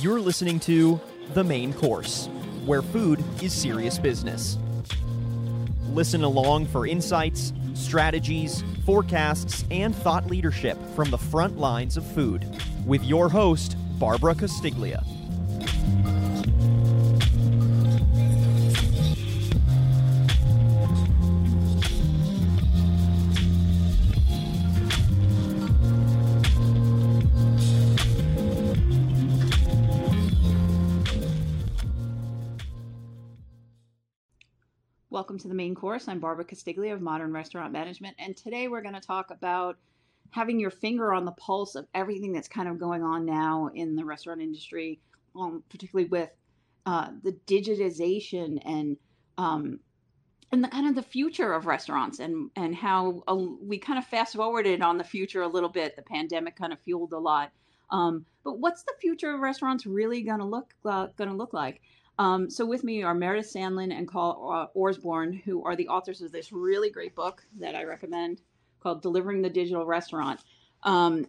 You're listening to The Main Course, where food is serious business. Listen along for insights, strategies, forecasts, and thought leadership from the front lines of food with your host, Barbara Castiglia. Welcome to the main course. I'm Barbara Castiglia of Modern Restaurant Management, and today we're going to talk about having your finger on the pulse of everything that's kind of going on now in the restaurant industry, um, particularly with uh, the digitization and um, and the kind of the future of restaurants and and how uh, we kind of fast forwarded on the future a little bit. The pandemic kind of fueled a lot. Um, but what's the future of restaurants really going to look uh, going to look like? Um, so with me are Meredith Sandland and Carl uh, Orsbourn, who are the authors of this really great book that I recommend called "Delivering the Digital Restaurant." Um,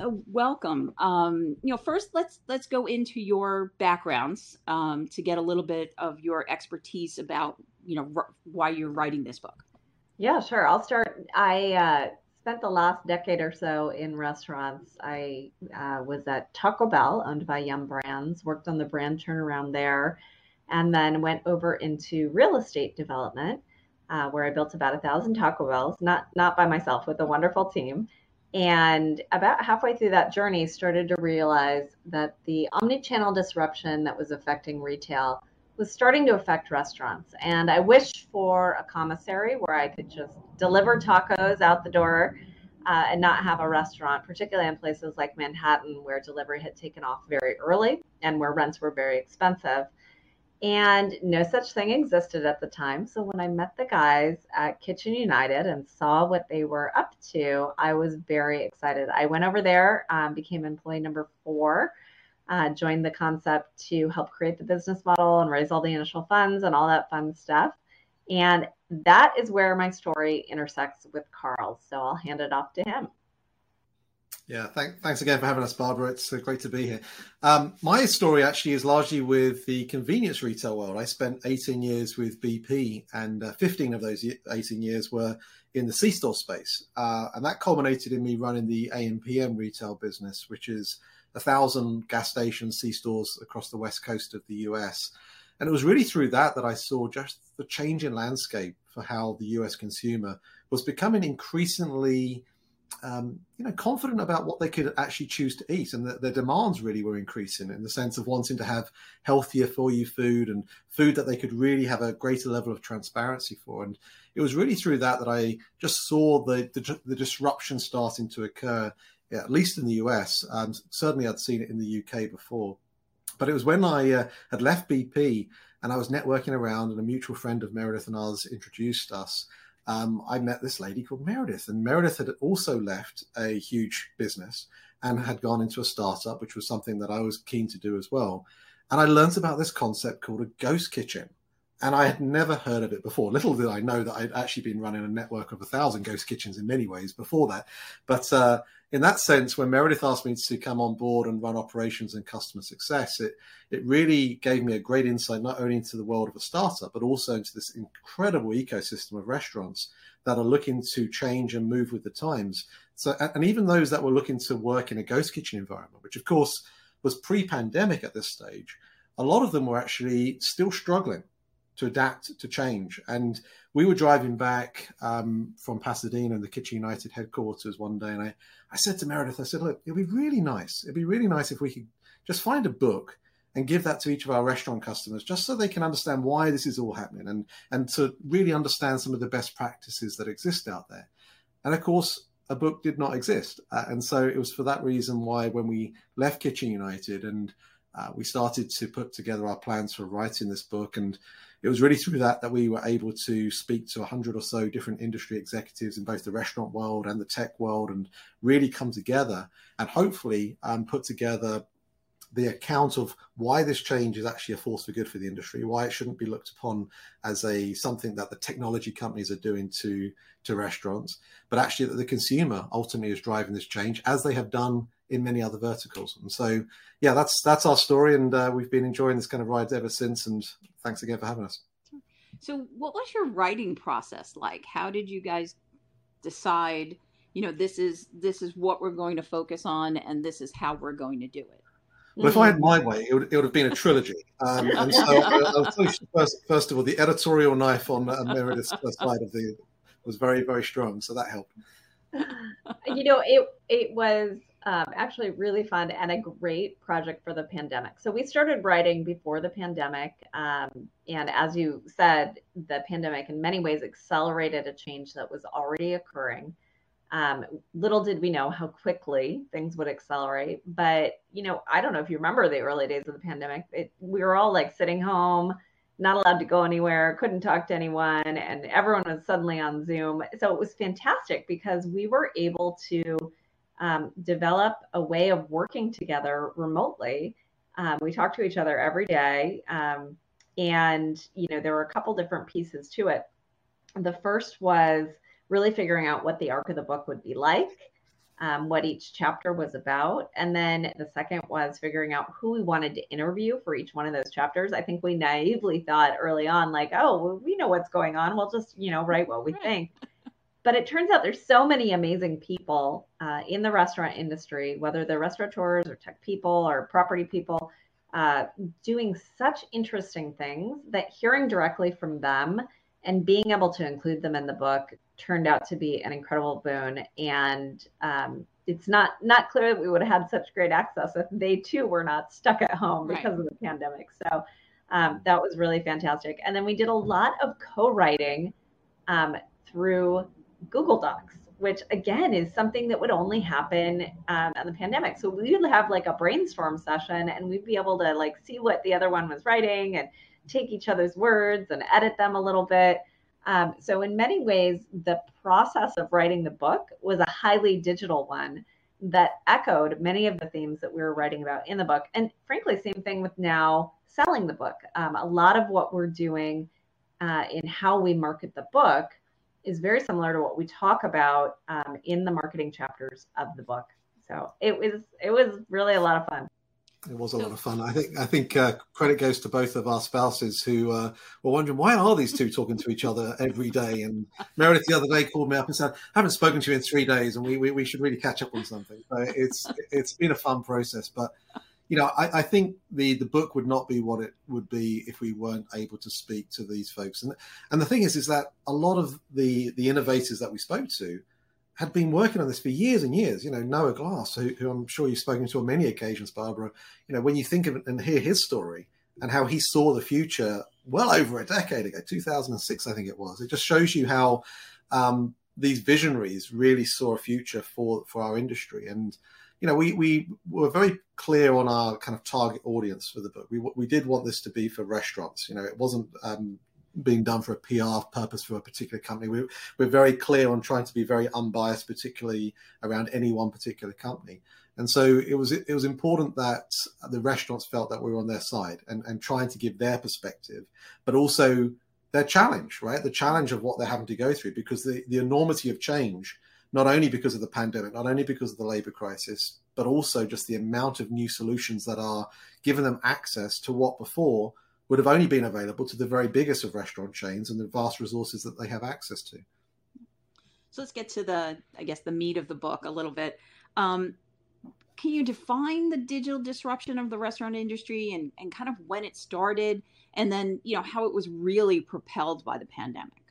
uh, welcome. Um, you know, first let's let's go into your backgrounds um, to get a little bit of your expertise about you know why you're writing this book. Yeah, sure. I'll start. I uh, spent the last decade or so in restaurants. I uh, was at Taco Bell, owned by Yum Brands, worked on the brand turnaround there, and then went over into real estate development, uh, where I built about a thousand Taco Bells, not not by myself, with a wonderful team. And about halfway through that journey, started to realize that the omni-channel disruption that was affecting retail was starting to affect restaurants. And I wished for a commissary where I could just deliver tacos out the door uh, and not have a restaurant, particularly in places like Manhattan where delivery had taken off very early and where rents were very expensive. And no such thing existed at the time. So when I met the guys at Kitchen United and saw what they were up to, I was very excited. I went over there, um, became employee number four uh, joined the concept to help create the business model and raise all the initial funds and all that fun stuff. And that is where my story intersects with Carl's. So I'll hand it off to him. Yeah, thank, thanks again for having us, Barbara. It's uh, great to be here. Um, my story actually is largely with the convenience retail world. I spent 18 years with BP, and uh, 15 of those 18 years were in the C-store space. Uh, and that culminated in me running the AMPM retail business, which is a thousand gas stations, C stores across the west coast of the US. And it was really through that that I saw just the change in landscape for how the US consumer was becoming increasingly, um, you know, confident about what they could actually choose to eat, and that their demands really were increasing in the sense of wanting to have healthier for you food and food that they could really have a greater level of transparency for. And it was really through that that I just saw the, the, the disruption starting to occur yeah, at least in the US. Um, certainly, I'd seen it in the UK before. But it was when I uh, had left BP and I was networking around, and a mutual friend of Meredith and ours introduced us. Um, I met this lady called Meredith, and Meredith had also left a huge business and had gone into a startup, which was something that I was keen to do as well. And I learned about this concept called a ghost kitchen and I had never heard of it before. Little did I know that I'd actually been running a network of a thousand ghost kitchens in many ways before that. But uh, in that sense, when Meredith asked me to come on board and run operations and customer success, it it really gave me a great insight not only into the world of a startup, but also into this incredible ecosystem of restaurants that are looking to change and move with the times. So, and even those that were looking to work in a ghost kitchen environment, which of course was pre-pandemic at this stage, a lot of them were actually still struggling to adapt to change. And we were driving back um, from Pasadena, and the Kitchen United headquarters, one day, and I, I said to Meredith, I said, look, it'd be really nice. It'd be really nice if we could just find a book and give that to each of our restaurant customers, just so they can understand why this is all happening and and to really understand some of the best practices that exist out there. And of course, a book did not exist, uh, and so it was for that reason why when we left Kitchen United and uh, we started to put together our plans for writing this book and it was really through that that we were able to speak to 100 or so different industry executives in both the restaurant world and the tech world and really come together and hopefully um, put together the account of why this change is actually a force for good for the industry, why it shouldn't be looked upon as a something that the technology companies are doing to to restaurants, but actually that the consumer ultimately is driving this change, as they have done in many other verticals. And so, yeah, that's that's our story, and uh, we've been enjoying this kind of ride ever since. And thanks again for having us. So, what was your writing process like? How did you guys decide? You know, this is this is what we're going to focus on, and this is how we're going to do it. Well, if I had my way, it would, it would have been a trilogy. Um, and so I'll tell you first, first of all, the editorial knife on uh, Meredith's side of the was very, very strong. So that helped. You know, it it was um, actually really fun and a great project for the pandemic. So we started writing before the pandemic. Um, and as you said, the pandemic in many ways accelerated a change that was already occurring. Um, little did we know how quickly things would accelerate. But, you know, I don't know if you remember the early days of the pandemic. It, we were all like sitting home, not allowed to go anywhere, couldn't talk to anyone, and everyone was suddenly on Zoom. So it was fantastic because we were able to um, develop a way of working together remotely. Um, we talk to each other every day. Um, and, you know, there were a couple different pieces to it. The first was, really figuring out what the arc of the book would be like, um, what each chapter was about. And then the second was figuring out who we wanted to interview for each one of those chapters. I think we naively thought early on, like, oh, well, we know what's going on. We'll just, you know, write what we think. But it turns out there's so many amazing people uh, in the restaurant industry, whether they're restaurateurs or tech people or property people, uh, doing such interesting things that hearing directly from them and being able to include them in the book turned out to be an incredible boon. And um, it's not not clear that we would have had such great access if they too were not stuck at home because right. of the pandemic. So um, that was really fantastic. And then we did a lot of co-writing um, through Google Docs, which again is something that would only happen um, in the pandemic. So we would have like a brainstorm session, and we'd be able to like see what the other one was writing and take each other's words and edit them a little bit. Um, so, in many ways, the process of writing the book was a highly digital one that echoed many of the themes that we were writing about in the book. And frankly, same thing with now selling the book. Um, a lot of what we're doing uh, in how we market the book is very similar to what we talk about um, in the marketing chapters of the book. So it was it was really a lot of fun. It was a lot of fun. I think I think uh, credit goes to both of our spouses who uh, were wondering why are these two talking to each other every day. And Meredith the other day called me up and said, "I haven't spoken to you in three days, and we we, we should really catch up on something." So it's it's been a fun process, but you know I, I, think the the book would not be what it would be if we weren't able to speak to these folks. And and the thing is, is that a lot of the the innovators that we spoke to had been working on this for years and years. You know, Noah Glass, who, who, I'm sure you've spoken to on many occasions, Barbara. You know, when you think of it and hear his story and how he saw the future well over a decade ago, 2006, I think it was. It just shows you how um, these visionaries really saw a future for for our industry. And you know, we we were very clear on our kind of target audience for the book. We we did want this to be for restaurants. You know, it wasn't um, being done for a PR purpose for a particular company. We're, we're very clear on trying to be very unbiased, particularly around any one particular company. And so it was it was important that the restaurants felt that we were on their side and, and trying to give their perspective, but also their challenge, right? The challenge of what they're having to go through because the, the enormity of change, not only because of the pandemic, not only because of the labor crisis, but also just the amount of new solutions that are giving them access to what before would have only been available to the very biggest of restaurant chains and the vast resources that they have access to. So let's get to the, I guess, the meat of the book a little bit. Um, can you define the digital disruption of the restaurant industry and, and kind of when it started and then, you know, how it was really propelled by the pandemic?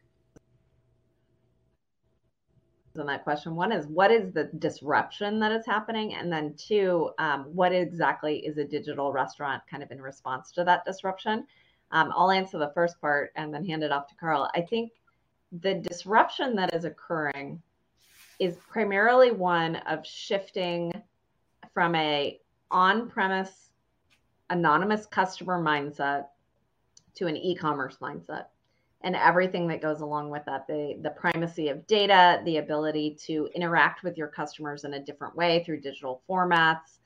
On that question. One is what is the disruption that is happening? And then two, um, what exactly is a digital restaurant kind of in response to that disruption? Um, I'll answer the first part and then hand it off to Carl. I think the disruption that is occurring is primarily one of shifting from a on-premise anonymous customer mindset to an e-commerce mindset and everything that goes along with that the the primacy of data the ability to interact with your customers in a different way through digital formats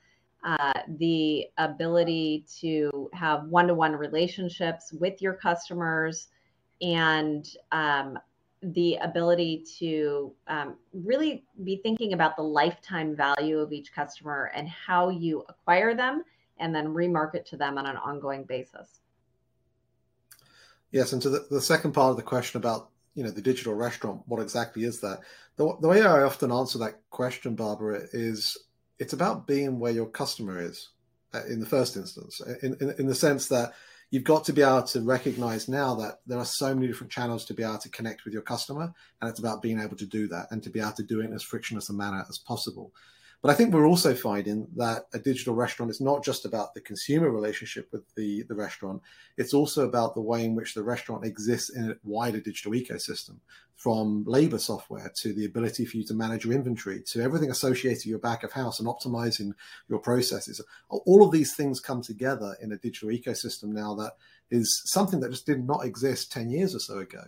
uh, the ability to have one-to-one relationships with your customers and um, the ability to um, really be thinking about the lifetime value of each customer and how you acquire them and then remarket to them on an ongoing basis. Yes, and to the, the second part of the question about you know the digital restaurant, what exactly is that? The, the way I often answer that question, Barbara, is it's about being where your customer is uh, in the first instance, in, in, in the sense that you've got to be able to recognize now that there are so many different channels to be able to connect with your customer. And it's about being able to do that and to be able to do it in as frictionless a manner as possible. But I think we're also finding that a digital restaurant is not just about the consumer relationship with the, the restaurant, it's also about the way in which the restaurant exists in a wider digital ecosystem, from labor software to the ability for you to manage your inventory to everything associated with your back of house and optimizing your processes. All of these things come together in a digital ecosystem now that is something that just did not exist 10 years or so ago.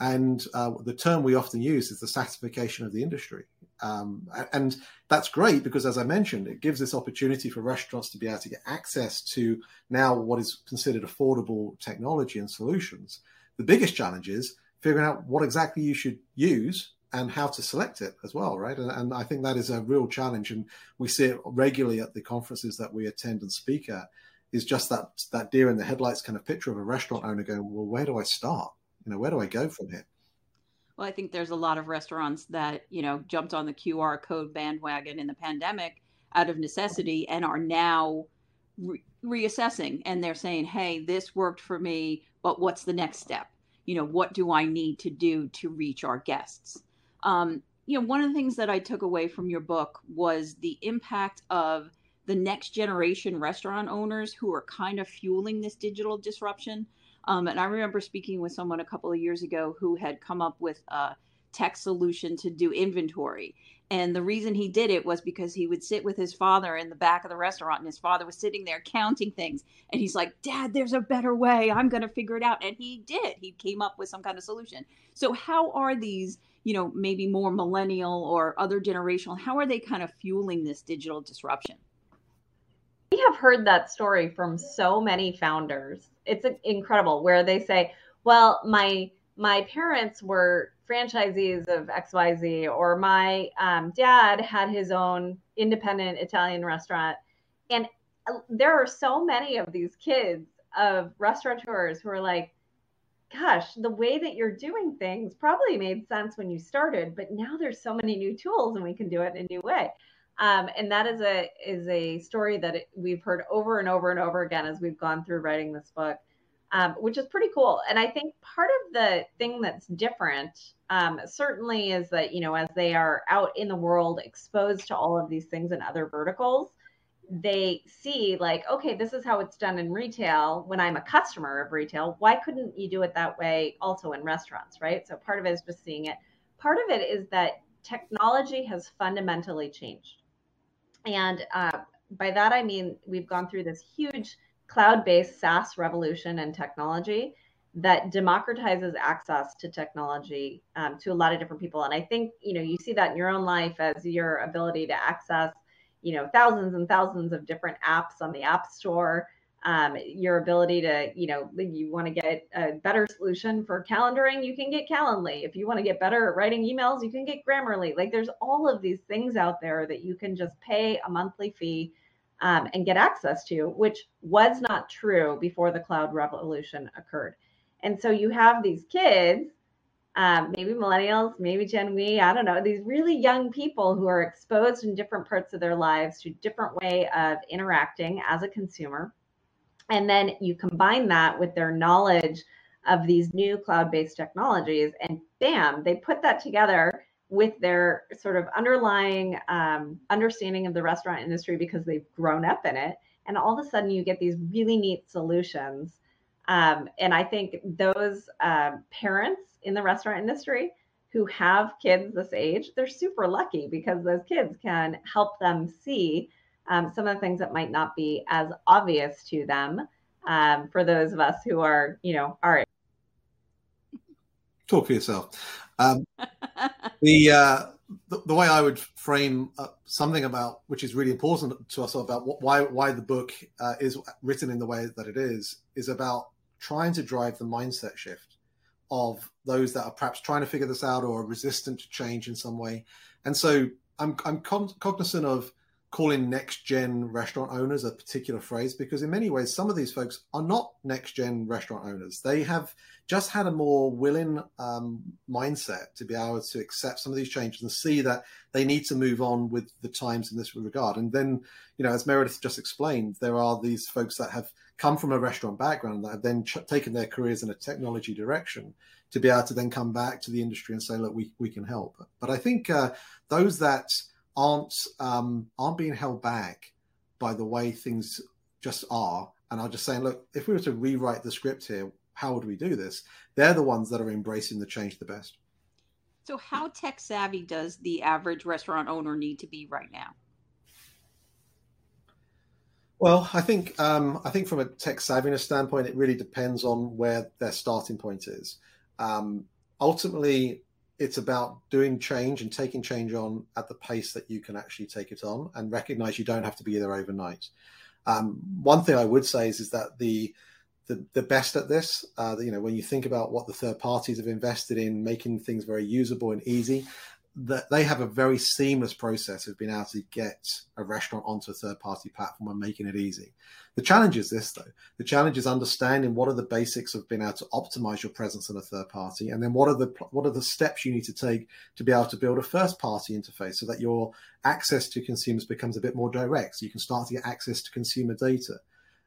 And uh, the term we often use is the SaaSification of the industry. Um, and that's great because, as I mentioned, it gives this opportunity for restaurants to be able to get access to now what is considered affordable technology and solutions. The biggest challenge is figuring out what exactly you should use and how to select it as well, right? And, and I think that is a real challenge, and we see it regularly at the conferences that we attend and speak at. Is just that that deer in the headlights kind of picture of a restaurant owner going, "Well, where do I start? You know, where do I go from here?" Well, I think there's a lot of restaurants that, you know, jumped on the QR code bandwagon in the pandemic out of necessity and are now re- reassessing and they're saying, "Hey, this worked for me, but what's the next step? You know, what do I need to do to reach our guests?" Um, you know, one of the things that I took away from your book was the impact of the next generation restaurant owners who are kind of fueling this digital disruption. Um, and I remember speaking with someone a couple of years ago who had come up with a tech solution to do inventory. And the reason he did it was because he would sit with his father in the back of the restaurant, and his father was sitting there counting things. And he's like, Dad, there's a better way. I'm going to figure it out. And he did. He came up with some kind of solution. So, how are these, you know, maybe more millennial or other generational, how are they kind of fueling this digital disruption? We have heard that story from so many founders. It's incredible where they say, "Well, my my parents were franchisees of XYZ, or my um, dad had his own independent Italian restaurant." And uh, there are so many of these kids of restaurateurs who are like, gosh, the way that you're doing things probably made sense when you started, but now there's so many new tools and we can do it in a new way. Um, and that is a is a story that it, we've heard over and over and over again as we've gone through writing this book, um, which is pretty cool. And I think part of the thing that's different, um, certainly, is that you know as they are out in the world exposed to all of these things in other verticals, they see like, okay, this is how it's done in retail. When I'm a customer of retail, why couldn't you do it that way also in restaurants, right? So part of it is just seeing it. Part of it is that technology has fundamentally changed and uh, by that, I mean, we've gone through this huge cloud based SaaS revolution and technology that democratizes access to technology um, to a lot of different people. And I think, you know, you see that in your own life as your ability to access, you know, thousands and thousands of different apps on the App Store um, your ability to, you know, you want to get a better solution for calendaring, you can get Calendly. If you want to get better at writing emails, you can get Grammarly. Like there's all of these things out there that you can just pay a monthly fee um, and get access to, which was not true before the cloud revolution occurred. And so you have these kids, um, maybe millennials, maybe Gen Y, I don't know, these really young people who are exposed in different parts of their lives to different way of interacting as a consumer and then you combine that with their knowledge of these new cloud based technologies, and bam, they put that together with their sort of underlying um, understanding of the restaurant industry because they've grown up in it. And all of a sudden, you get these really neat solutions. Um, and I think those uh, parents in the restaurant industry who have kids this age, they're super lucky because those kids can help them see um, some of the things that might not be as obvious to them um, for those of us who are, you know, are. Talk for yourself. Um, the, uh, the, the way I would frame something about which is really important to us about what, why why the book uh, is written in the way that it is is about trying to drive the mindset shift of those that are perhaps trying to figure this out or are resistant to change in some way. And so I'm, I'm cognizant of calling next gen restaurant owners a particular phrase because in many ways some of these folks are not next gen restaurant owners. They have just had a more willing um, mindset to be able to accept some of these changes and see that they need to move on with the times in this regard. And then you know as meredith just explained there are these folks that have come from a restaurant background that have then ch- taken their careers in a technology direction to be able to then come back to the industry and say look we, we can help. But i think uh, those that aren't um, aren't being held back by the way things just are, and are just saying, look, if we were to rewrite the script here, how would we do this? They're the ones that are embracing the change the best. So, how tech savvy does the average restaurant owner need to be right now? Well, I think um, I think from a tech savviness standpoint, it really depends on where their starting point is. Um, ultimately, it's about doing change and taking change on at the pace that you can actually take it on and recognize you don't have to be there overnight. Um, one thing I would say is, is that the the, the best at this, uh, you know, when you think about what the third parties have invested in making things very usable and easy, that they have a very seamless process of being able to get a restaurant onto a third party platform and making it easy. The challenge is this though. The challenge is understanding what are the basics of being able to optimize your presence in a third party and then what are the what are the steps you need to take to be able to build a first party interface so that your access to consumers becomes a bit more direct so you can start to get access to consumer data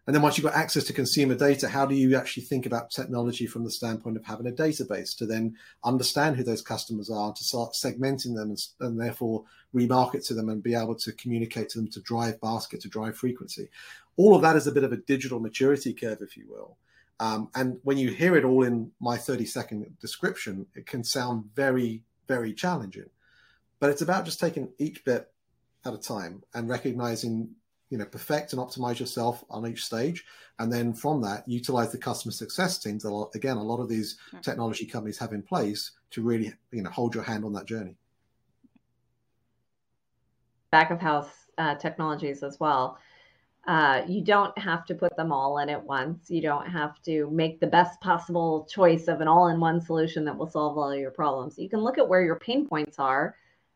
and then once you've got access to consumer data, how do you actually think about technology from the standpoint of having a database to then understand who those customers are, to start segmenting them and, and therefore remarket to them and be able to communicate to them to drive basket, to drive frequency? All of that is a bit of a digital maturity curve, if you will. Um, and when you hear it all in my 30 second description, it can sound very, very challenging. But it's about just taking each bit at a time and recognizing you know perfect and optimize yourself on each stage. And then from that utilize the customer success teams that again a lot of these sure. technology companies have in place to really you know hold your hand on that journey. Back of house uh, technologies as well. Uh, you don't have to put them all in at once. You don't have to make the best possible choice of an all-in-one solution that will solve all your problems. You can look at where your pain points are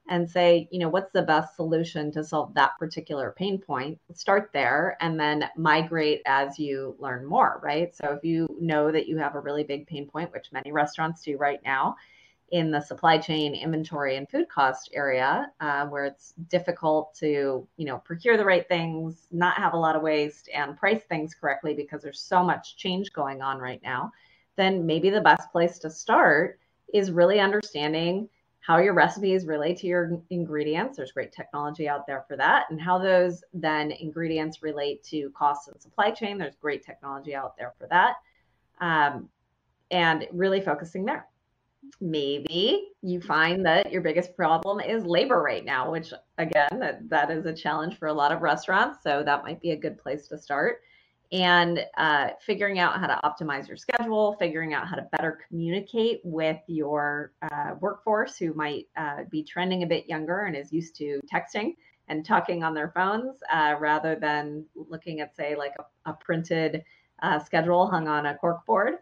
and say, you know, what's the best solution to solve that particular pain point? Start there and then migrate as you learn more, right? So if you know that you have a really big pain point, which many restaurants do right now, in the supply chain inventory and food cost area uh, where it's difficult to you know procure the right things not have a lot of waste and price things correctly because there's so much change going on right now then maybe the best place to start is really understanding how your recipes relate to your ingredients. There's great technology out there for that. And how those then ingredients relate to costs and supply chain. There's great technology out there for that. Um, and really focusing there. Maybe you find that your biggest problem is labor right now, which again, that, that is a challenge for a lot of restaurants. So that might be a good place to start and uh, figuring out how to optimize your schedule, figuring out how to better communicate with your uh, workforce who might uh, be trending a bit younger and is used to texting and talking on their phones uh, rather than looking at, say, like a, a printed uh, schedule hung on a cork board.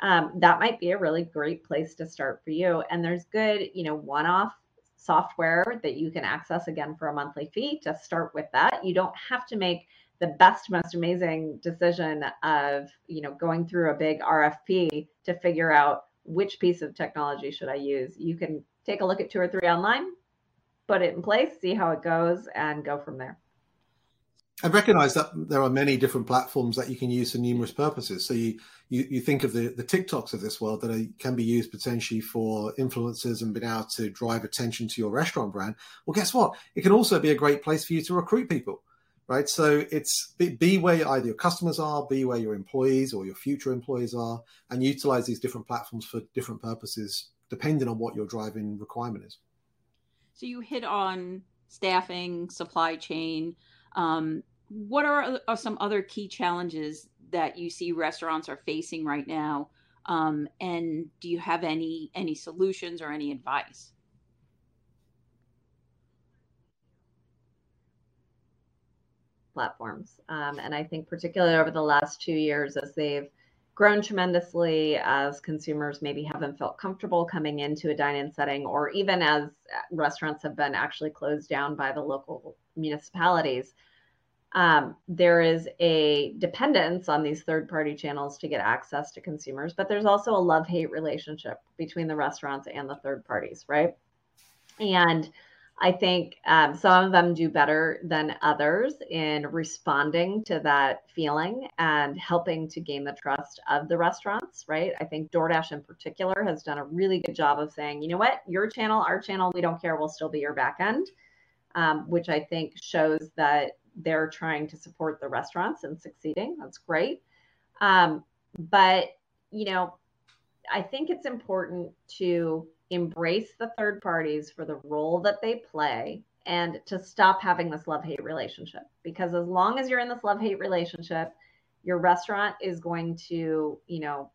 Um, that might be a really great place to start for you. And there's good, you know, one off software that you can access again for a monthly fee to start with that. You don't have to make the best, most amazing decision of, you know, going through a big RFP to figure out which piece of technology should I use. You can take a look at two or three online, put it in place, see how it goes, and go from there. I recognize that there are many different platforms that you can use for numerous purposes. So you you, you think of the, the TikToks of this world that are, can be used potentially for influencers and being able to drive attention to your restaurant brand. Well, guess what? It can also be a great place for you to recruit people right? So it's be, be, where either your customers are, be where your employees or your future employees are, and utilize these different platforms for different purposes, depending on what your driving requirement is. So you hit on staffing, supply chain. Um, what are, are, some other key challenges that you see restaurants are facing right now? Um, and do you have any any solutions or any advice? Platforms. Um, and I think particularly over the last two years, as they've grown tremendously as consumers maybe haven't felt comfortable coming into a dine-in setting or even as restaurants have been actually closed down by the local municipalities um, there is a dependence on these third party channels to get access to consumers but there's also a love hate relationship between the restaurants and the third parties right and I think um, some of them do better than others in responding to that feeling and helping to gain the trust of the restaurants, right? I think DoorDash in particular has done a really good job of saying, you know what, your channel, our channel, we don't care, we'll still be your back end, um, which I think shows that they're trying to support the restaurants and succeeding. That's great. Um, but, you know, I think it's important to embrace the third parties for the role that they play and to stop having this love hate relationship. Because as long as you're in this love hate relationship, your restaurant is going to, you know,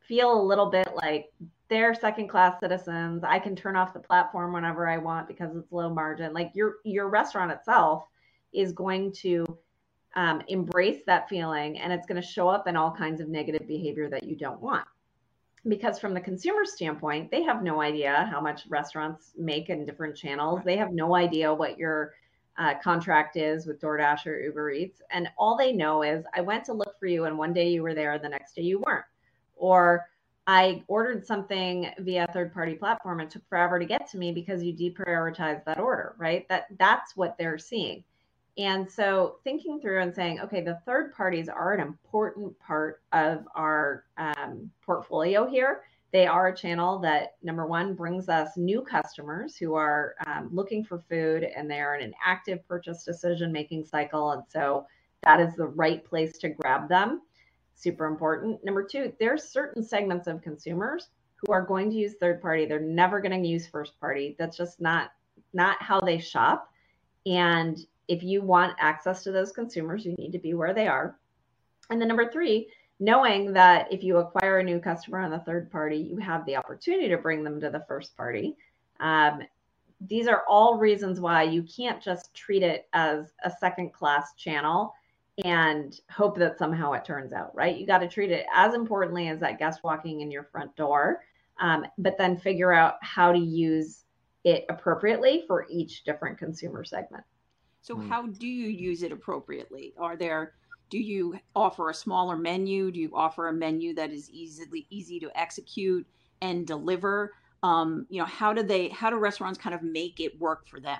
feel a little bit like they're second class citizens. I can turn off the platform whenever I want because it's low margin. Like your your restaurant itself is going to um, embrace that feeling and it's going to show up in all kinds of negative behavior that you don't want because from the consumer standpoint, they have no idea how much restaurants make in different channels. They have no idea what your uh, contract is with DoorDash or Uber Eats. And all they know is I went to look for you and one day you were there, the next day you weren't. Or I ordered something via third party platform. It took forever to get to me because you deprioritized that order, right? That that's what they're seeing. And so thinking through and saying, okay, the third parties are an important part of our um, portfolio here. They are a channel that, number one, brings us new customers who are um, looking for food and they're in an active purchase decision making cycle. And so that is the right place to grab them. Super important. Number two, there's certain segments of consumers who are going to use third party. They're never going to use first party. That's just not not how they shop. And if you want access to those consumers, you need to be where they are. And then number three, knowing that if you acquire a new customer on the third party, you have the opportunity to bring them to the first party. Um, these are all reasons why you can't just treat it as a second class channel and hope that somehow it turns out right. You got to treat it as importantly as that guest walking in your front door, um, but then figure out how to use it appropriately for each different consumer segment. So mm. how do you use it appropriately? Are there do you offer a smaller menu? Do you offer a menu that is easily easy to execute and deliver? Um, you know, how do they how do restaurants kind of make it work for them?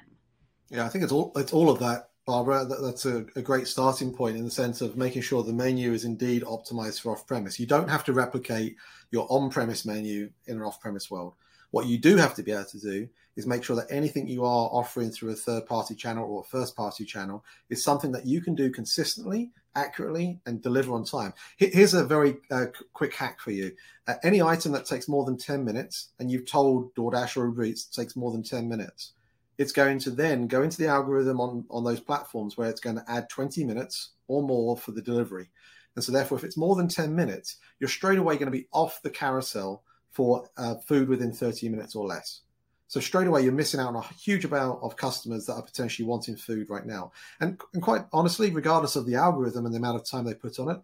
Yeah, I think it's all it's all of that, Barbara. That, that's a, a great starting point in the sense of making sure the menu is indeed optimized for off premise. You don't have to replicate your on premise menu in an off premise world. What you do have to be able to do is make sure that anything you are offering through a third party channel or a first party channel is something that you can do consistently, accurately, and deliver on time. Here's a very uh, quick hack for you. Uh, any item that takes more than 10 minutes, and you've told DoorDash or Uber Eats takes more than 10 minutes, it's going to then go into the algorithm on, on those platforms where it's going to add 20 minutes or more for the delivery. And so, therefore, if it's more than 10 minutes, you're straight away going to be off the carousel for uh, food within 30 minutes or less. So straight away, you're missing out on a huge amount of customers that are potentially wanting food right now. And, and quite honestly, regardless of the algorithm and the amount of time they put on it,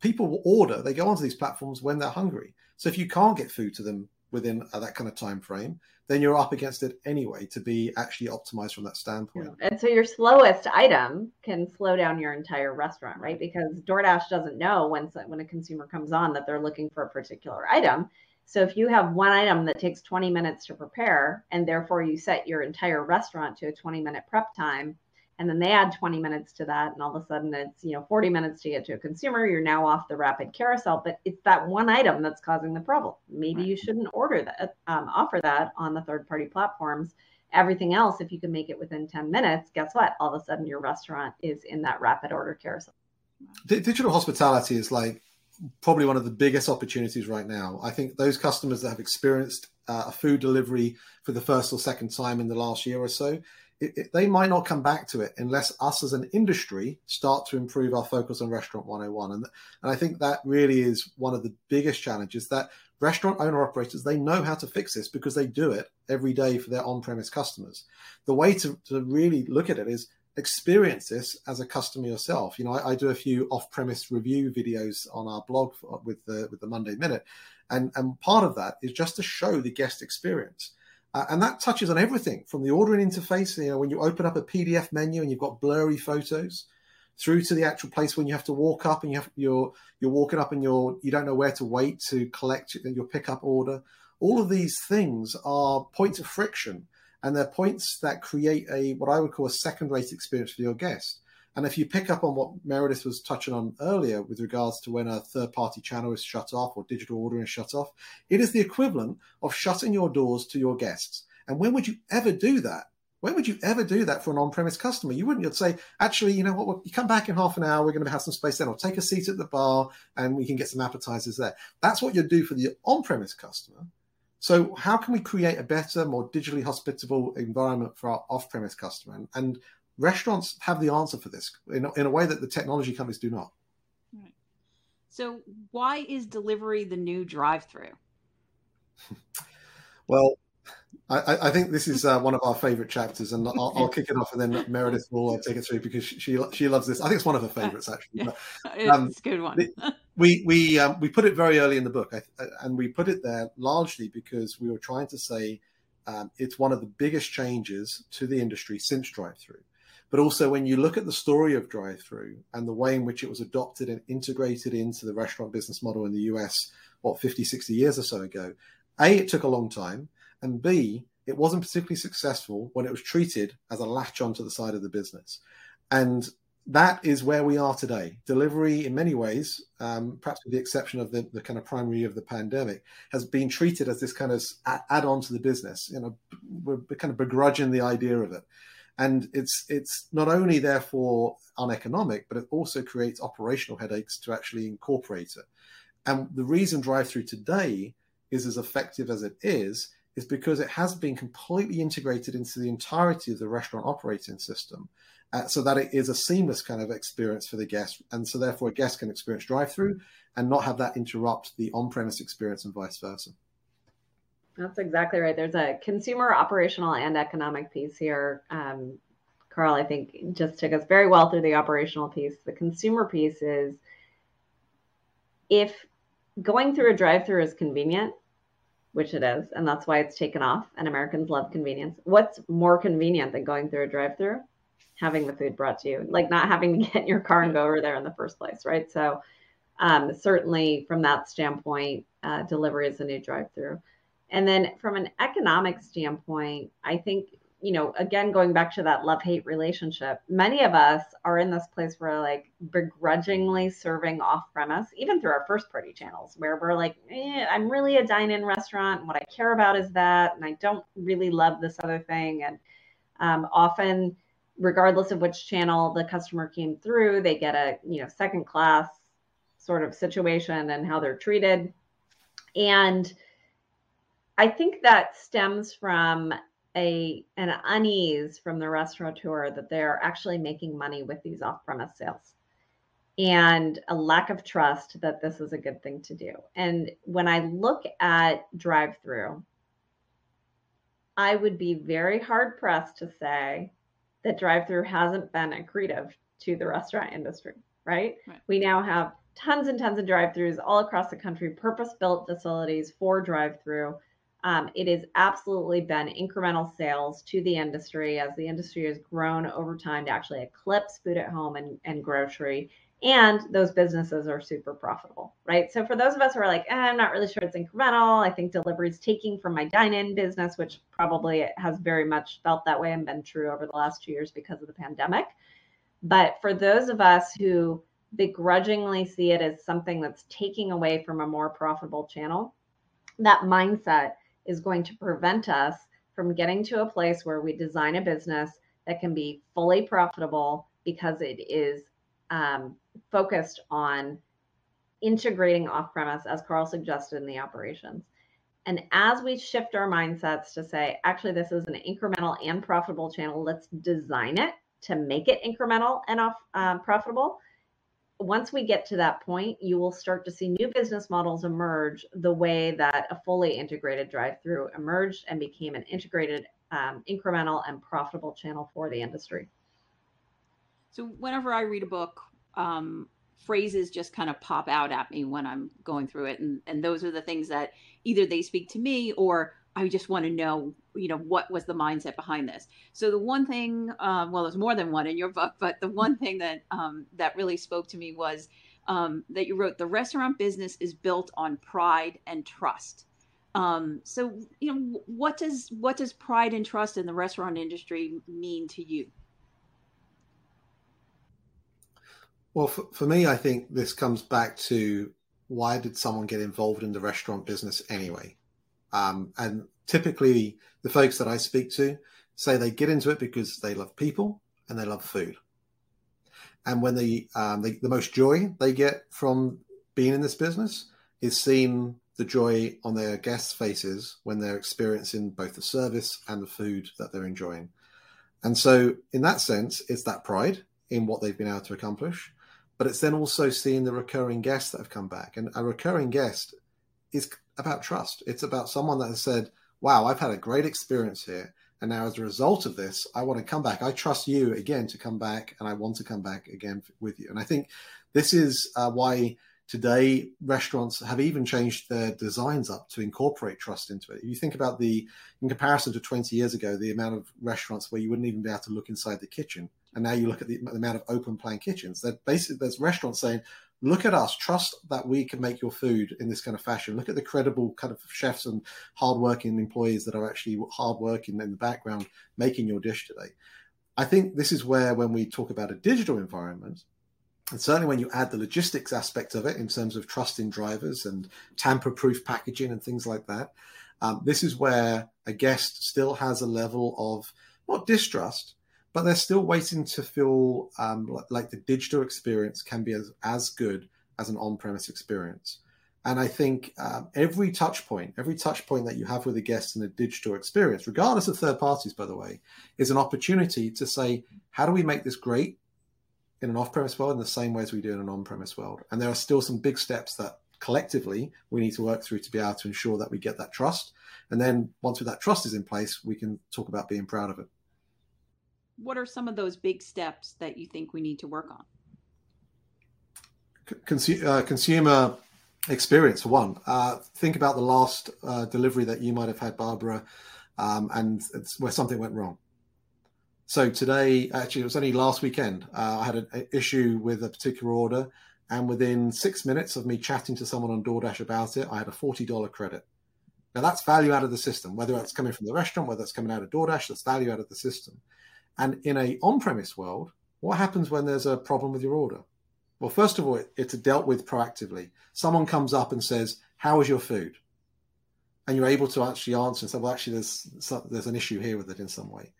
people will order. They go onto these platforms when they're hungry. So if you can't get food to them within uh, that kind of time frame, then you're up against it anyway to be actually optimized from that standpoint. And so your slowest item can slow down your entire restaurant, right? Because DoorDash doesn't know when when a consumer comes on that they're looking for a particular item so if you have one item that takes 20 minutes to prepare, and therefore you set your entire restaurant to a 20 minute prep time, and then they add 20 minutes to that, and all of a sudden it's you know 40 minutes to get to a consumer, you're now off the rapid carousel. But it's that one item that's causing the problem. Maybe right. you shouldn't order that, um, offer that on the third party platforms. Everything else, if you can make it within 10 minutes, guess what? All of a sudden your restaurant is in that rapid order carousel. Digital hospitality is like probably one of the biggest opportunities right now. I think those customers that have experienced uh, a food delivery for the first or second time in the last year or so, it, it, they might not come back to it unless us as an industry start to improve our focus on Restaurant 101. And, and I think that really is one of the biggest challenges that restaurant owner operators, they know how to fix this because they do it every day for their on-premise customers. The way to, to really look at it is experience this as a customer yourself. You know, I, I do a few off-premise review videos on our blog for, with the with the Monday Minute, and and part of that is just to show the guest experience. Uh, and that touches on everything from the ordering interface. You know, when you open up a PDF menu and you've got blurry photos, through to the actual place when you have to walk up and you have you're you're walking up and you're you don't know where to wait to collect your pickup order. All of these things are points of friction, and they're points that create a what I would call a second-rate experience for your guest. And if you pick up on what Meredith was touching on earlier with regards to when a third party channel is shut off or digital ordering is shut off, it is the equivalent of shutting your doors to your guests. And when would you ever do that? When would you ever do that for an on premise customer? You wouldn't. You'd say, actually, you know what? You come back in half an hour. We're going to have some space then, or take a seat at the bar and we can get some appetizers there. That's what you'd do for the on premise customer. So, how can we create a better, more digitally hospitable environment for our off premise customer? And, and restaurants have the answer for this in, in a way that the technology companies do not. Right. So, why is delivery the new drive-through? well, I, I, think this is uh, one of our favorite chapters, and I'll, I'll, kick it off, and then Meredith will uh, take it through because she she loves this. I think it's one of her favorites actually. But, um, it's a good one. we we um, we put it very early in the book, and we put it there largely because we were trying to say um, it's one of the biggest changes to the industry since drive-through. But also, when you look at the story of drive-through and the way in which it was adopted and integrated into the restaurant business model in the US, what 50, 60 years or so ago, a it took a long time and B, it wasn't particularly successful when it was treated as a latch onto the side of the business. And that is where we are today. Delivery, in many ways, um, perhaps with the exception of the, the kind of primary of the pandemic, has been treated as this kind of add on to the business. You know, we're kind of begrudging the idea of it. And it's it's not only therefore uneconomic, but it also creates operational headaches to actually incorporate it. And the reason drive-through today is as effective as it is is because it has been completely integrated into the entirety of the restaurant operating system uh, so that it is a seamless kind of experience for the guest. And so, therefore, a guest can experience drive through and not have that interrupt the on premise experience and vice versa. That's exactly right. There's a consumer, operational, and economic piece here. Um, Carl, I think, just took us very well through the operational piece. The consumer piece is if going through a drive through is convenient, which it is, and that's why it's taken off. And Americans love convenience. What's more convenient than going through a drive-through? Having the food brought to you, like not having to get in your car and go over there in the first place, right? So, um, certainly from that standpoint, uh, delivery is a new drive-through. And then from an economic standpoint, I think you know, again, going back to that love hate relationship, many of us are in this place where like begrudgingly serving off premise, even through our first party channels, where we're like, eh, I'm really a dine in restaurant. And what I care about is that. And I don't really love this other thing. And um, often, regardless of which channel the customer came through, they get a, you know, second class sort of situation and how they're treated. And I think that stems from a an unease from the restaurateur that they're actually making money with these off-premise sales and a lack of trust that this is a good thing to do. And when I look at drive-through, I would be very hard pressed to say that drive-through hasn't been accretive to the restaurant industry, right? right? We now have tons and tons of drive-throughs all across the country, purpose-built facilities for drive-through um, it has absolutely been incremental sales to the industry as the industry has grown over time to actually eclipse food at home and, and grocery. And those businesses are super profitable, right? So for those of us who are like, eh, I'm not really sure it's incremental, I think delivery is taking from my dine-in business, which probably has very much felt that way and been true over the last two years because of the pandemic. But for those of us who begrudgingly see it as something that's taking away from a more profitable channel, that mindset is going to prevent us from getting to a place where we design a business that can be fully profitable because it is um, focused on integrating off premise, as Carl suggested in the operations. And as we shift our mindsets to say, actually, this is an incremental and profitable channel, let's design it to make it incremental and off um, profitable once we get to that point, you will start to see new business models emerge the way that a fully integrated drive through emerged and became an integrated, um, incremental, and profitable channel for the industry. So whenever I read a book, um, phrases just kind of pop out at me when I'm going through it, and and those are the things that either they speak to me or I just want to know, you know, what was the mindset behind this. So the one thing, um, well, there's more than one in your book, but the one thing that um, that really spoke to me was um, that you wrote: the restaurant business is built on pride and trust. Um, so, you know, what does what does pride and trust in the restaurant industry mean to you? Well, for, for me, I think this comes back to why did someone get involved in the restaurant business anyway? Um, and typically, the folks that I speak to say they get into it because they love people and they love food. And when they, um, they, the most joy they get from being in this business is seeing the joy on their guests' faces when they're experiencing both the service and the food that they're enjoying. And so, in that sense, it's that pride in what they've been able to accomplish, but it's then also seeing the recurring guests that have come back. And a recurring guest is about trust. It's about someone that has said, wow, I've had a great experience here. And now, as a result of this, I want to come back. I trust you again to come back, and I want to come back again with you. And I think this is uh, why today restaurants have even changed their designs up to incorporate trust into it. If you think about the, in comparison to 20 years ago, the amount of restaurants where you wouldn't even be able to look inside the kitchen. And now you look at the, the amount of open plan kitchens. That basically, there's restaurants saying, look at us. Trust that we can make your food in this kind of fashion. Look at the credible kind of chefs and hardworking employees that are actually hardworking in the background making your dish today. I think this is where when we talk about a digital environment and certainly when you add the logistics aspect of it in terms of trusting drivers and tamper proof packaging and things like that um, this is where a guest still has a level of not distrust but they're still waiting to feel um, like the digital experience can be as, as good as an on-premise experience. And I think um, every touch point, every touch point that you have with a guest in a digital experience, regardless of third parties, by the way, is an opportunity to say, how do we make this great in an off-premise world in the same way as we do in an on-premise world? And there are still some big steps that collectively we need to work through to be able to ensure that we get that trust. And then once that trust is in place, we can talk about being proud of it what are some of those big steps that you think we need to work on? Consu- uh, consumer experience one. Uh, think about the last uh, delivery that you might have had, Barbara, um, and where something went wrong. So today, actually, it was only last weekend. Uh, I had an issue with a particular order, and within six minutes of me chatting to someone on DoorDash about it, I had a forty dollar credit. Now that's value out of the system, whether that's coming from the restaurant, whether that's coming out of DoorDash, that's value out of the system. And in a on-premise world, what happens when there's a problem with your order? Well, first of all, it's dealt with proactively. Someone comes up and says, "How is your food?" And you're able to actually answer and say, "Well, actually, there's there's an issue here with it in some way."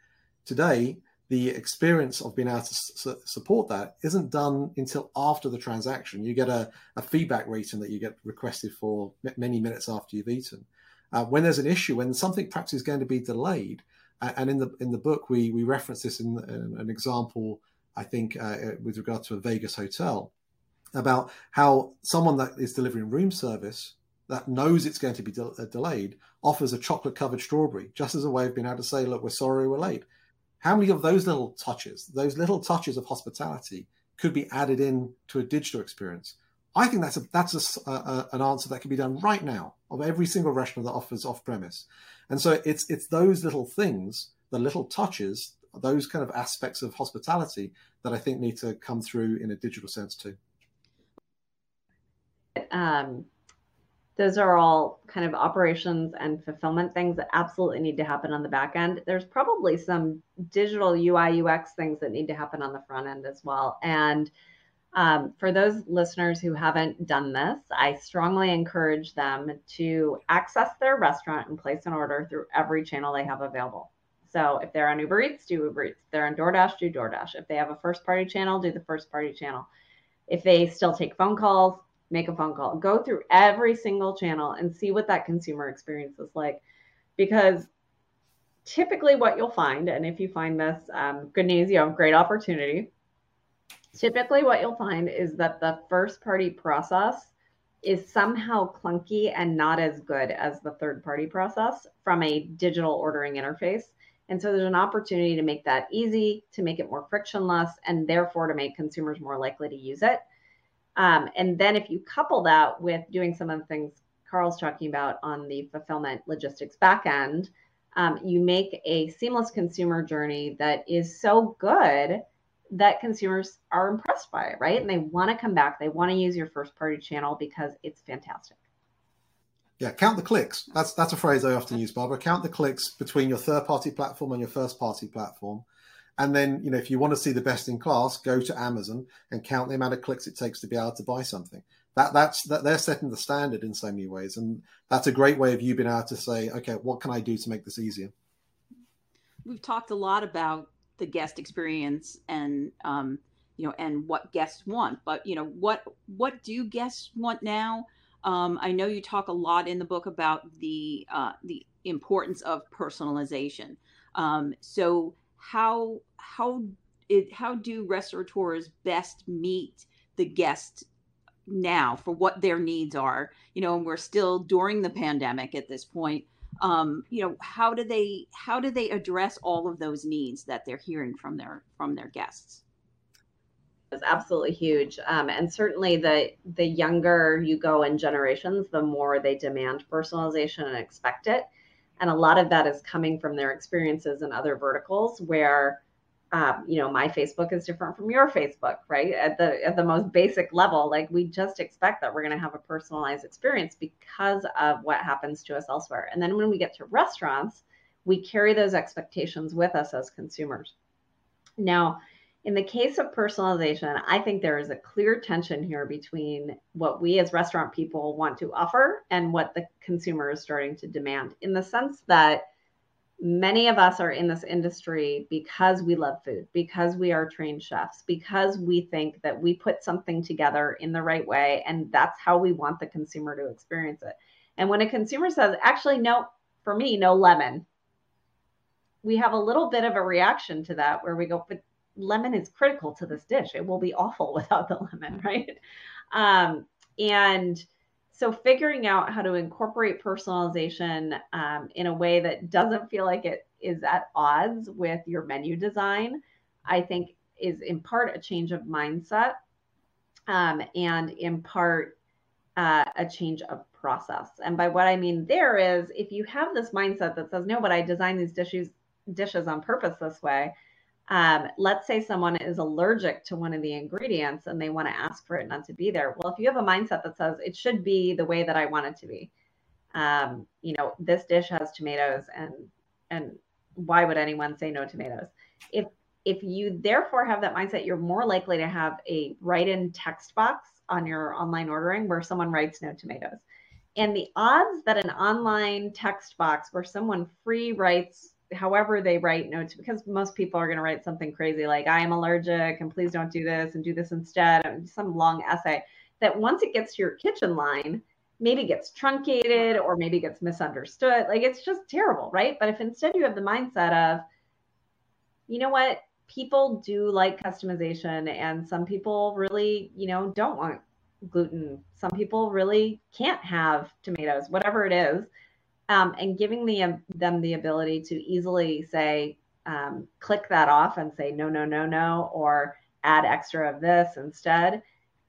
Today, the experience of being able to su- support that isn't done until after the transaction. You get a, a feedback rating that you get requested for many minutes after you've eaten. Uh, when there's an issue, when something perhaps is going to be delayed, and in the in the book we we reference this in, in an example I think uh, with regard to a Vegas hotel about how someone that is delivering room service that knows it's going to be de- uh, delayed offers a chocolate covered strawberry just as a way of being able to say look we're sorry we're late. How many of those little touches those little touches of hospitality could be added in to a digital experience? I think that's a that's a, a, an answer that can be done right now of every single restaurant that offers off premise, and so it's it's those little things, the little touches, those kind of aspects of hospitality that I think need to come through in a digital sense too. Um, those are all kind of operations and fulfillment things that absolutely need to happen on the back end. There's probably some digital UI UX things that need to happen on the front end as well, and um, for those listeners who haven't done this, I strongly encourage them to access their restaurant and place an order through every channel they have available. So if they're on Uber Eats, do Uber Eats. If they're on DoorDash, do DoorDash. If they have a first party channel, do the first party channel. If they still take phone calls, make a phone call. Go through every single channel and see what that consumer experience is like. Because typically, what you'll find, and if you find this, um, good news, you have great opportunity typically what you'll find is that the first party process is somehow clunky and not as good as the third party process from a digital ordering interface. And so there's an opportunity to make that easy, to make it more frictionless, and therefore to make consumers more likely to use it. Um, and then if you couple that with doing some of the things Carl's talking about on the fulfillment logistics backend, um, you make a seamless consumer journey that is so good that consumers are impressed by it, right? And they want to come back. They want to use your first party channel because it's fantastic. Yeah, count the clicks. That's that's a phrase I often use, Barbara. Count the clicks between your third party platform and your first party platform. And then, you know, if you want to see the best in class, go to Amazon and count the amount of clicks it takes to be able to buy something. That that's that they're setting the standard in so many ways, and that's a great way of you being able to say, okay, what can I do to make this easier? We've talked a lot about the guest experience and um, you know and what guests want, but you know what what do guests want now? Um, I know you talk a lot in the book about the uh, the importance of personalization. Um, so how how it how do restaurateurs best meet the guest now for what their needs are? You know, and we're still during the pandemic at this point. Um, you know, how do they how do they address all of those needs that they're hearing from their from their guests? is absolutely huge. Um, and certainly the the younger you go in generations, the more they demand personalization and expect it. And a lot of that is coming from their experiences in other verticals where um, you know my facebook is different from your facebook right? At the at the most basic level like we just expect that we're going to have a personalized experience because of what happens to us elsewhere. And then when we get to restaurants we carry those expectations with us as consumers. Now in the case of personalization, I think there is a clear tension here between what we as restaurant people want to offer and what the consumer is starting to demand, in the sense that many of us are in this industry because we love food, because we are trained chefs, because we think that we put something together in the right way, and that's how we want the consumer to experience it. And when a consumer says, actually, no, for me, no lemon, we have a little bit of a reaction to that where we go, but lemon is critical to this dish. It will be awful without the lemon, right? Um, and so figuring out how to incorporate personalization um, in a way that doesn't feel like it is at odds with your menu design, I think is in part a change of mindset um, and in part uh, a change of process. And by what I mean there is if you have this mindset that says, no, but I designed these dishes dishes on purpose this way, um, let's say someone is allergic to one of the ingredients and they want to ask for it not to be there. Well, if you have a mindset that says it should be the way that I want it to be, um, you know, this dish has tomatoes and and why would anyone say no tomatoes? If if you therefore have that mindset, you're more likely to have a write-in text box on your online ordering where someone writes no tomatoes. And the odds that an online text box where someone free writes however they write notes because most people are going to write something crazy like i am allergic and please don't do this and do this instead some long essay that once it gets to your kitchen line maybe gets truncated or maybe gets misunderstood like it's just terrible right? But if instead you have the mindset of you know what? People do like customization and some people really you know don't want gluten. Some people really can't have tomatoes whatever it is um, and giving the, them the ability to easily say, um, click that off and say, no, no, no, no, or add extra of this instead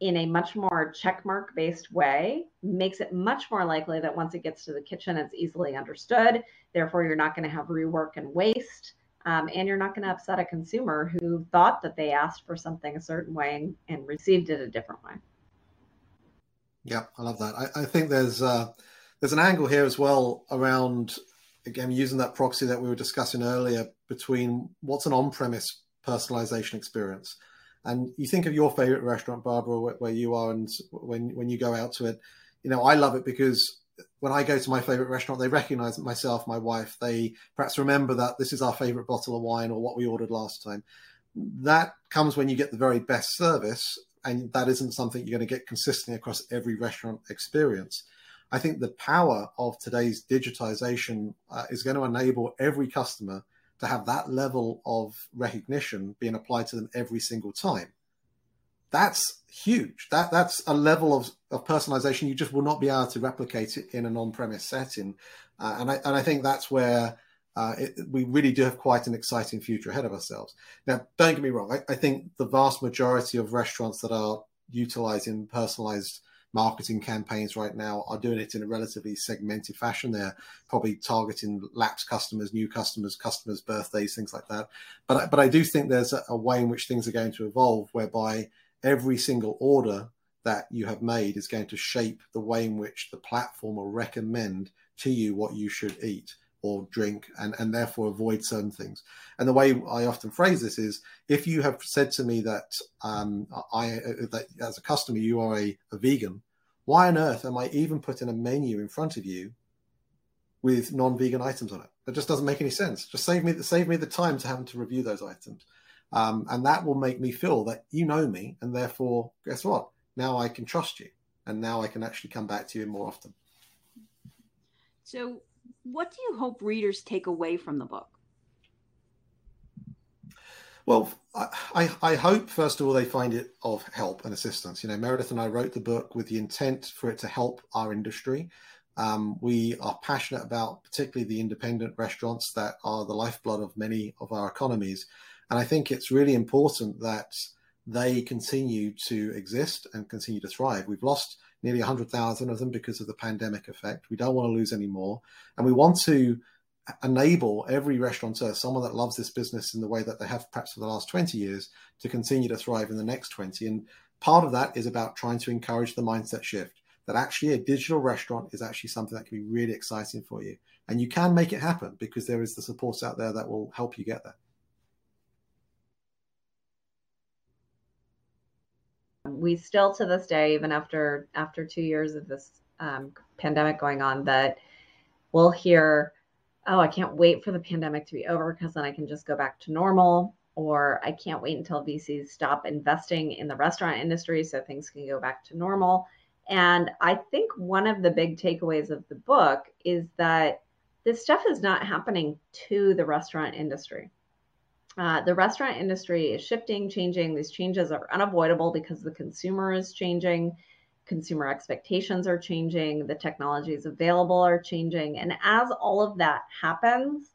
in a much more checkmark based way makes it much more likely that once it gets to the kitchen, it's easily understood. Therefore, you're not going to have rework and waste. Um, and you're not going to upset a consumer who thought that they asked for something a certain way and, and received it a different way. Yeah, I love that. I, I think there's uh, there's an angle here as well around again using that proxy that we were discussing earlier between what's an on-premise personalization experience. And you think of your favorite restaurant barbara where you are and when when you go out to it. You know i love it because when i go to my favorite restaurant they recognize myself my wife they perhaps remember that this is our favorite bottle of wine or what we ordered last time. That comes when you get the very best service and that isn't something you're going to get consistently across every restaurant experience I think the power of today's digitization uh, is going to enable every customer to have that level of recognition being applied to them every single time. That's huge. That that's a level of, of personalization you just will not be able to replicate it in an on-premise setting. Uh, and I and I think that's where uh, it, we really do have quite an exciting future ahead of ourselves. Now, don't get me wrong. I, I think the vast majority of restaurants that are utilizing personalized marketing campaigns right now are doing it in a relatively segmented fashion. They're probably targeting lapsed customers, new customers, customers' birthdays, things like that. But but I do think there's a, a way in which things are going to evolve, whereby every single order that you have made is going to shape the way in which the platform will recommend to you what you should eat or drink and, and therefore avoid certain things. And the way I often phrase this is if you have said to me that um, I that as a customer you are a, a vegan, why on earth am I even putting a menu in front of you with non-vegan items on it? That just doesn't make any sense. Just save me save me the time to having to review those items. Um, and that will make me feel that you know me, and therefore, guess what? Now I can trust you, and now I can actually come back to you more often. So, what do you hope readers take away from the book? Well, I, I hope, first of all, they find it of help and assistance. You know, Meredith and I wrote the book with the intent for it to help our industry. Um, we are passionate about particularly the independent restaurants that are the lifeblood of many of our economies. And I think it's really important that they continue to exist and continue to thrive. We've lost nearly 100,000 of them because of the pandemic effect. We don't want to lose any more. And we want to enable every restaurateur, someone that loves this business in the way that they have perhaps for the last 20 years, to continue to thrive in the next 20. And part of that is about trying to encourage the mindset shift that actually a digital restaurant is actually something that can be really exciting for you. And you can make it happen because there is the support out there that will help you get there. We still to this day even after after two years of this um, pandemic going on that we'll hear oh i can't wait for the pandemic to be over because then i can just go back to normal or i can't wait until vcs stop investing in the restaurant industry so things can go back to normal. And i think one of the big takeaways of the book is that this stuff is not happening to the restaurant industry uh, the restaurant industry is shifting, changing. These changes are unavoidable because the consumer is changing, consumer expectations are changing, the technologies available are changing. And as all of that happens,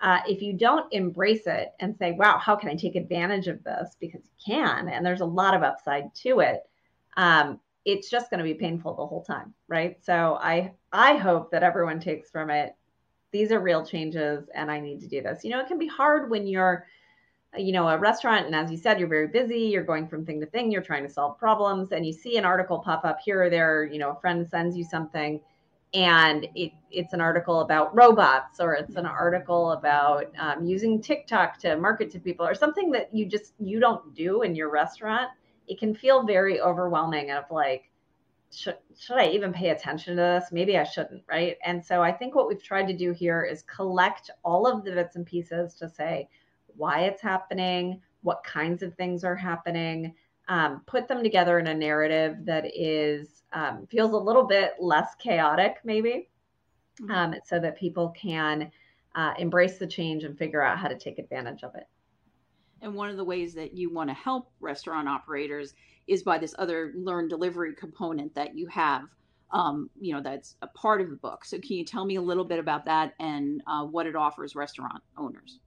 uh, if you don't embrace it and say, wow, how can I take advantage of this? Because you can, and there's a lot of upside to it. Um, it's just going to be painful the whole time, right? So I I hope that everyone takes from it. These are real changes, and I need to do this. You know, it can be hard when you're you know a restaurant and as you said you're very busy you're going from thing to thing you're trying to solve problems and you see an article pop up here or there you know a friend sends you something and it, it's an article about robots or it's an article about um, using tiktok to market to people or something that you just you don't do in your restaurant it can feel very overwhelming of like should, should i even pay attention to this? Maybe i shouldn't right? And so i think what we've tried to do here is collect all of the bits and pieces to say why it's happening, what kinds of things are happening, um, put them together in a narrative that is um, feels a little bit less chaotic, maybe, mm-hmm. um, so that people can uh, embrace the change and figure out how to take advantage of it. And one of the ways that you want to help restaurant operators is by this other learn delivery component that you have. Um, you know, that's a part of the book. So, can you tell me a little bit about that and uh, what it offers restaurant owners?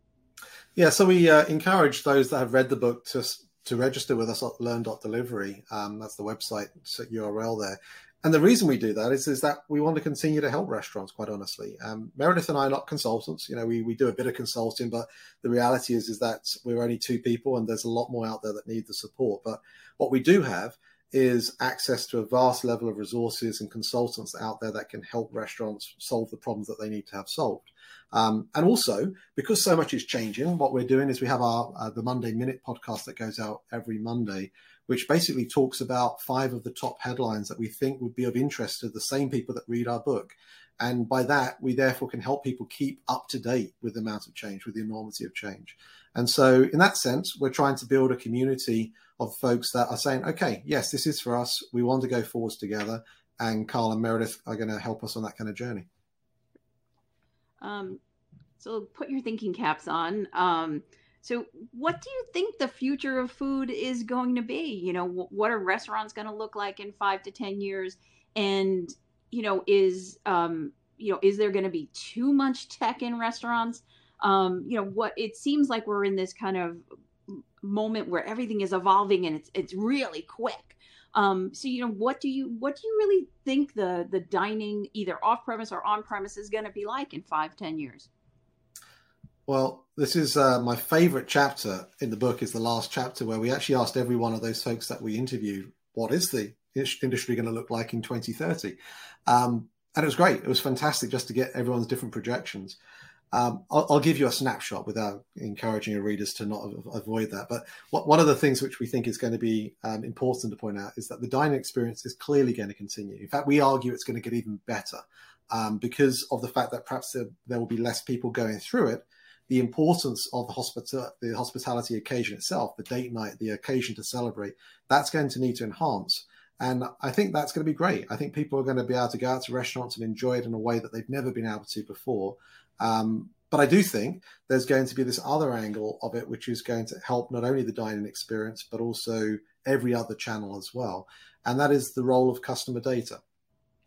Yeah, so we uh, encourage those that have read the book to to register with us at learn.delivery. Um, that's the website URL there. And the reason we do that is, is that we want to continue to help restaurants, quite honestly. Um, Meredith and I are not consultants. You know, we, we do a bit of consulting, but the reality is, is that we're only two people and there's a lot more out there that need the support. But what we do have is access to a vast level of resources and consultants out there that can help restaurants solve the problems that they need to have solved. Um, and also, because so much is changing, what we're doing is we have our uh, the Monday Minute podcast that goes out every Monday, which basically talks about five of the top headlines that we think would be of interest to the same people that read our book. And by that, we therefore can help people keep up to date with the amount of change, with the enormity of change. And so, in that sense, we're trying to build a community of folks that are saying, okay, yes, this is for us. We want to go forwards together. And Carl and Meredith are going to help us on that kind of journey. Um, so put your thinking caps on. Um, so what do you think the future of food is going to be? You know, what are restaurants going to look like in five to 10 years? And, you know, is, um, you know, is there going to be too much tech in restaurants? Um, you know, what it seems like we're in this kind of moment where everything is evolving and it's it's really quick. Um, so you know, what do you what do you really think the the dining either off premise or on premise is going to be like in five ten years? Well, this is uh, my favorite chapter in the book. Is the last chapter where we actually asked every one of those folks that we interviewed, "What is the industry going to look like in 2030?" Um, and it was great. It was fantastic just to get everyone's different projections. Um, I'll, I'll, give you a snapshot without encouraging your readers to not avoid that. But what, one of the things which we think is going to be um, important to point out is that the dining experience is clearly going to continue. In fact, we argue it's going to get even better um, because of the fact that perhaps there, there, will be less people going through it. The importance of the, hospital, the hospitality occasion itself, the date night, the occasion to celebrate, that's going to need to enhance. And I think that's going to be great. I think people are going to be able to go out to restaurants and enjoy it in a way that they've never been able to before. Um, but I do think there's going to be this other angle of it, which is going to help not only the dining experience, but also every other channel as well. And that is the role of customer data.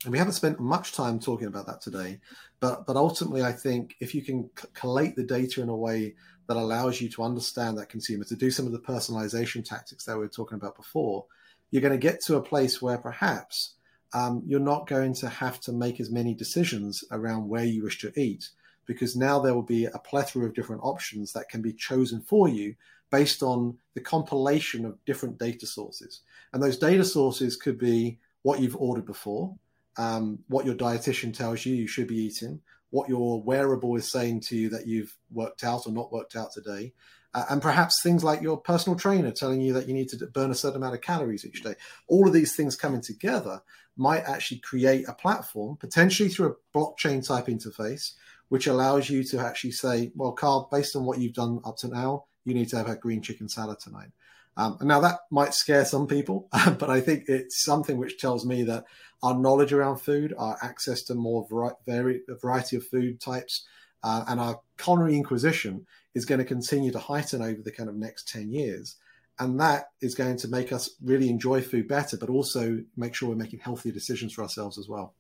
And we haven't spent much time talking about that today, but but ultimately, I think if you can c- collate the data in a way that allows you to understand that consumer, to do some of the personalization tactics that we were talking about before, you're going to get to a place where perhaps um, you're not going to have to make as many decisions around where you wish to eat because now there will be a plethora of different options that can be chosen for you based on the compilation of different data sources. And those data sources could be what you've ordered before, um, what your dietitian tells you you should be eating, what your wearable is saying to you that you've worked out or not worked out today, uh, and perhaps things like your personal trainer telling you that you need to burn a certain amount of calories each day. All of these things coming together might actually create a platform, potentially through a blockchain type interface, which allows you to actually say, well, Carl, based on what you've done up to now, you need to have a green chicken salad tonight. Um, now that might scare some people, but I think it's something which tells me that our knowledge around food, our access to more vari- variety of food types, uh, and our culinary inquisition is going to continue to heighten over the kind of next 10 years. And that is going to make us really enjoy food better, but also make sure we're making healthier decisions for ourselves as well.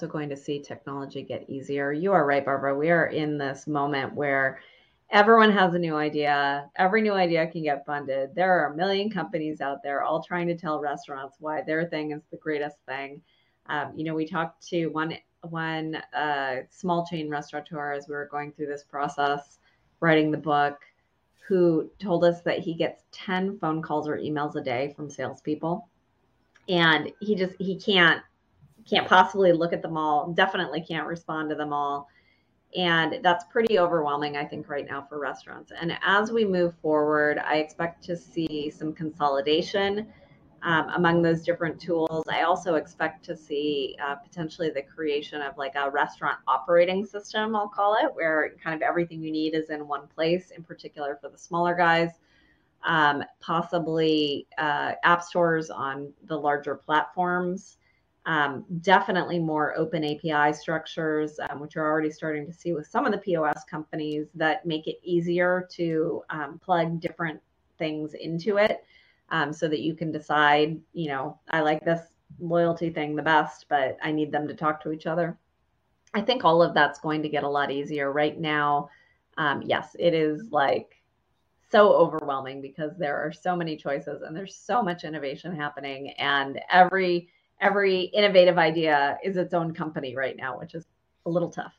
also going to see technology get easier. You are right, Barbara. We are in this moment where everyone has a new idea. Every new idea can get funded. There are a million companies out there all trying to tell restaurants why their thing is the greatest thing. Um, you know, we talked to one one uh, small chain restaurateur as we were going through this process, writing the book, who told us that he gets 10 phone calls or emails a day from salespeople. And he just he can't can't possibly look at them all, definitely can't respond to them all. And that's pretty overwhelming, I think, right now for restaurants. And as we move forward, I expect to see some consolidation um, among those different tools. I also expect to see uh, potentially the creation of like a restaurant operating system, I'll call it, where kind of everything you need is in one place, in particular for the smaller guys. Um, possibly uh, app stores on the larger platforms um, definitely more open API structures, um, which are already starting to see with some of the POS companies that make it easier to um, plug different things into it um, so that you can decide, you know, I like this loyalty thing the best, but I need them to talk to each other. I think all of that's going to get a lot easier right now. Um, yes, it is like so overwhelming because there are so many choices and there's so much innovation happening and every every innovative idea is its own company right now, which is a little tough.